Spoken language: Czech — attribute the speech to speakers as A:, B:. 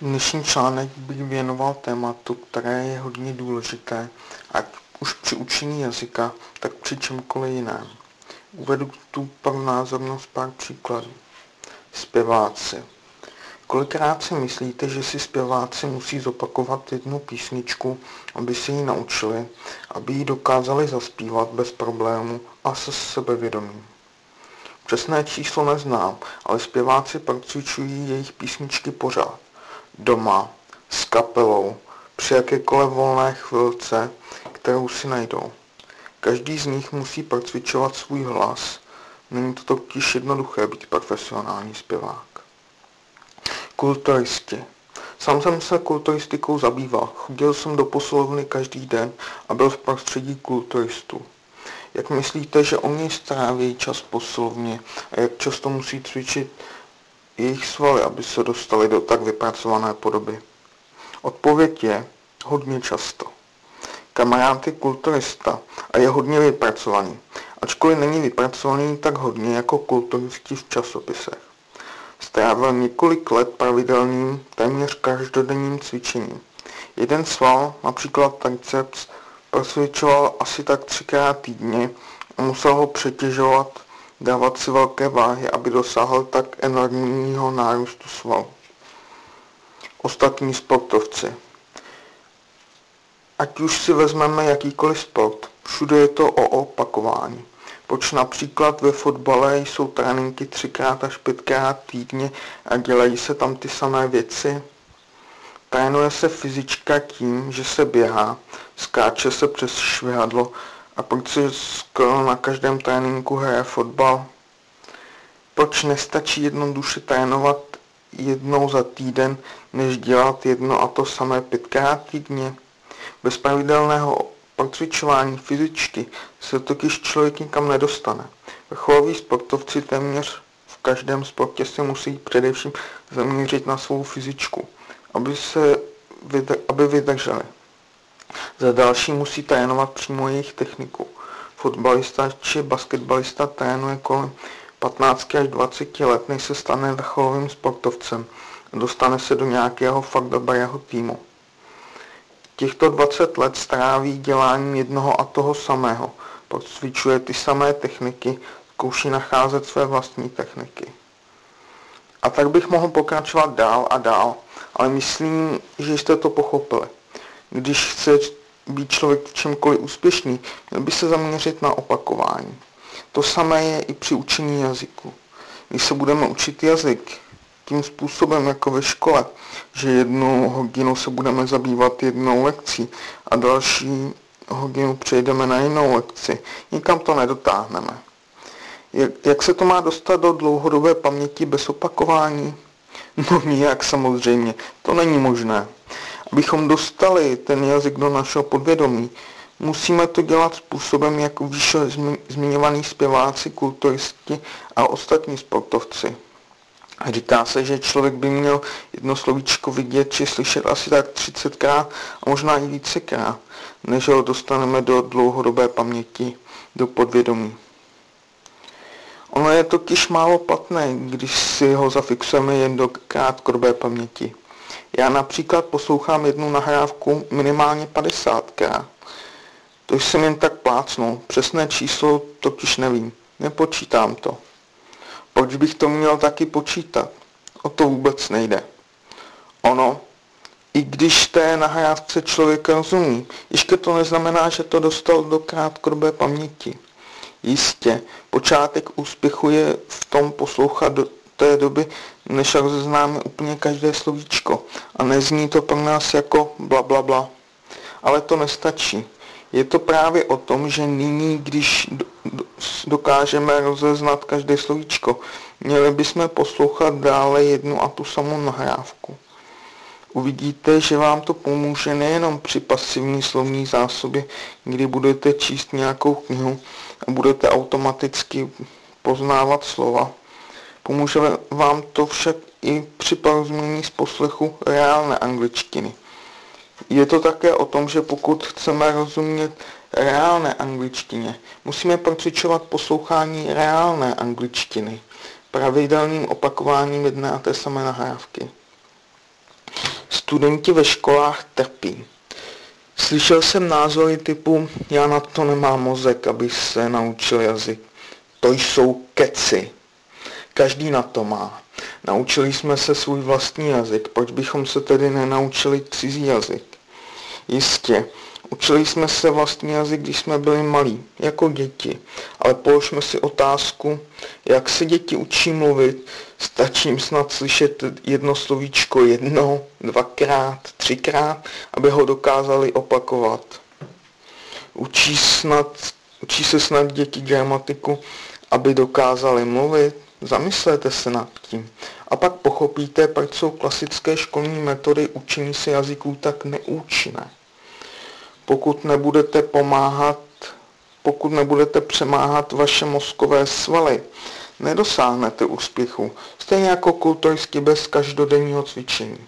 A: Dnešní článek bych věnoval tématu, které je hodně důležité, ať už při učení jazyka, tak při čemkoliv jiném. Uvedu tu pro názornost pár příkladů. Zpěváci. Kolikrát si myslíte, že si zpěváci musí zopakovat jednu písničku, aby si ji naučili, aby ji dokázali zaspívat bez problému a se sebevědomím? Přesné číslo neznám, ale zpěváci procvičují jejich písničky pořád doma, s kapelou, při jakékoliv volné chvilce, kterou si najdou. Každý z nich musí procvičovat svůj hlas. Není to totiž jednoduché být profesionální zpěvák. Kulturisti. Sám jsem se kulturistikou zabýval. Chodil jsem do posilovny každý den a byl v prostředí kulturistů. Jak myslíte, že oni stráví čas posilovně a jak často musí cvičit jejich svaly, aby se dostali do tak vypracované podoby? Odpověď je hodně často. Kamarád je kulturista a je hodně vypracovaný, ačkoliv není vypracovaný tak hodně jako kulturisti v časopisech. Strávil několik let pravidelným, téměř každodenním cvičením. Jeden sval, například triceps, prosvědčoval asi tak třikrát týdně a musel ho přetěžovat dávat si velké váhy, aby dosáhl tak enormního nárůstu svalů. Ostatní sportovci. Ať už si vezmeme jakýkoliv sport, všude je to o opakování. Proč například ve fotbale jsou tréninky třikrát až pětkrát týdně a dělají se tam ty samé věci? Trénuje se fyzička tím, že se běhá, skáče se přes švihadlo a proč si skoro na každém tréninku hraje fotbal? Proč nestačí jednoduše trénovat jednou za týden, než dělat jedno a to samé pětkrát týdně? Bez pravidelného procvičování fyzičky se totiž člověk nikam nedostane. Vrcholoví sportovci téměř v každém sportě se musí především zaměřit na svou fyzičku, aby, se, aby vydrželi. Za další musí trénovat přímo jejich techniku. Fotbalista či basketbalista trénuje kolem 15 až 20 let, než se stane vrcholovým sportovcem a dostane se do nějakého fakt dobrého týmu. Těchto 20 let stráví děláním jednoho a toho samého, procvičuje ty samé techniky, zkouší nacházet své vlastní techniky. A tak bych mohl pokračovat dál a dál, ale myslím, že jste to pochopili. Když chce být člověk v čemkoliv úspěšný, měl by se zaměřit na opakování. To samé je i při učení jazyku. Když se budeme učit jazyk tím způsobem jako ve škole, že jednu hodinu se budeme zabývat jednou lekcí a další hodinu přejdeme na jinou lekci, nikam to nedotáhneme. Jak, jak se to má dostat do dlouhodobé paměti bez opakování? No nijak samozřejmě, to není možné. Abychom dostali ten jazyk do našeho podvědomí, musíme to dělat způsobem, jako výše zmiňovaný zpěváci, kulturisti a ostatní sportovci. Říká se, že člověk by měl jedno slovíčko vidět či slyšet asi tak 30krát a možná i vícekrát, než ho dostaneme do dlouhodobé paměti, do podvědomí. Ono je totiž málo platné, když si ho zafixujeme jen do krátkodobé paměti. Já například poslouchám jednu nahrávku minimálně 50krát. To jsem jen tak plácnul, přesné číslo totiž nevím, nepočítám to. Proč bych to měl taky počítat? O to vůbec nejde. Ono, i když té nahrávce člověk rozumí, ještě to neznamená, že to dostal do krátkodobé paměti. Jistě, počátek úspěchu je v tom poslouchat do té doby, než rozeznáme úplně každé slovíčko a nezní to pro nás jako bla bla bla. Ale to nestačí. Je to právě o tom, že nyní, když dokážeme rozeznat každé slovíčko, měli bychom poslouchat dále jednu a tu samou nahrávku. Uvidíte, že vám to pomůže nejenom při pasivní slovní zásobě, kdy budete číst nějakou knihu a budete automaticky poznávat slova. Pomůže vám to však i při porozumění z poslechu reálné angličtiny. Je to také o tom, že pokud chceme rozumět reálné angličtině, musíme procvičovat poslouchání reálné angličtiny pravidelným opakováním jedné a té samé nahrávky. Studenti ve školách trpí. Slyšel jsem názory typu, já na to nemám mozek, aby se naučil jazyk. To jsou keci. Každý na to má. Naučili jsme se svůj vlastní jazyk, proč bychom se tedy nenaučili cizí jazyk? Jistě, učili jsme se vlastní jazyk, když jsme byli malí, jako děti, ale položme si otázku, jak se děti učí mluvit, stačí jim snad slyšet jedno slovíčko jedno, dvakrát, třikrát, aby ho dokázali opakovat. Učí, snad, učí se snad děti gramatiku, aby dokázali mluvit, Zamyslete se nad tím a pak pochopíte, proč jsou klasické školní metody učení se jazyků tak neúčinné. Pokud nebudete pomáhat, pokud nebudete přemáhat vaše mozkové svaly, nedosáhnete úspěchu, stejně jako kulturisky bez každodenního cvičení.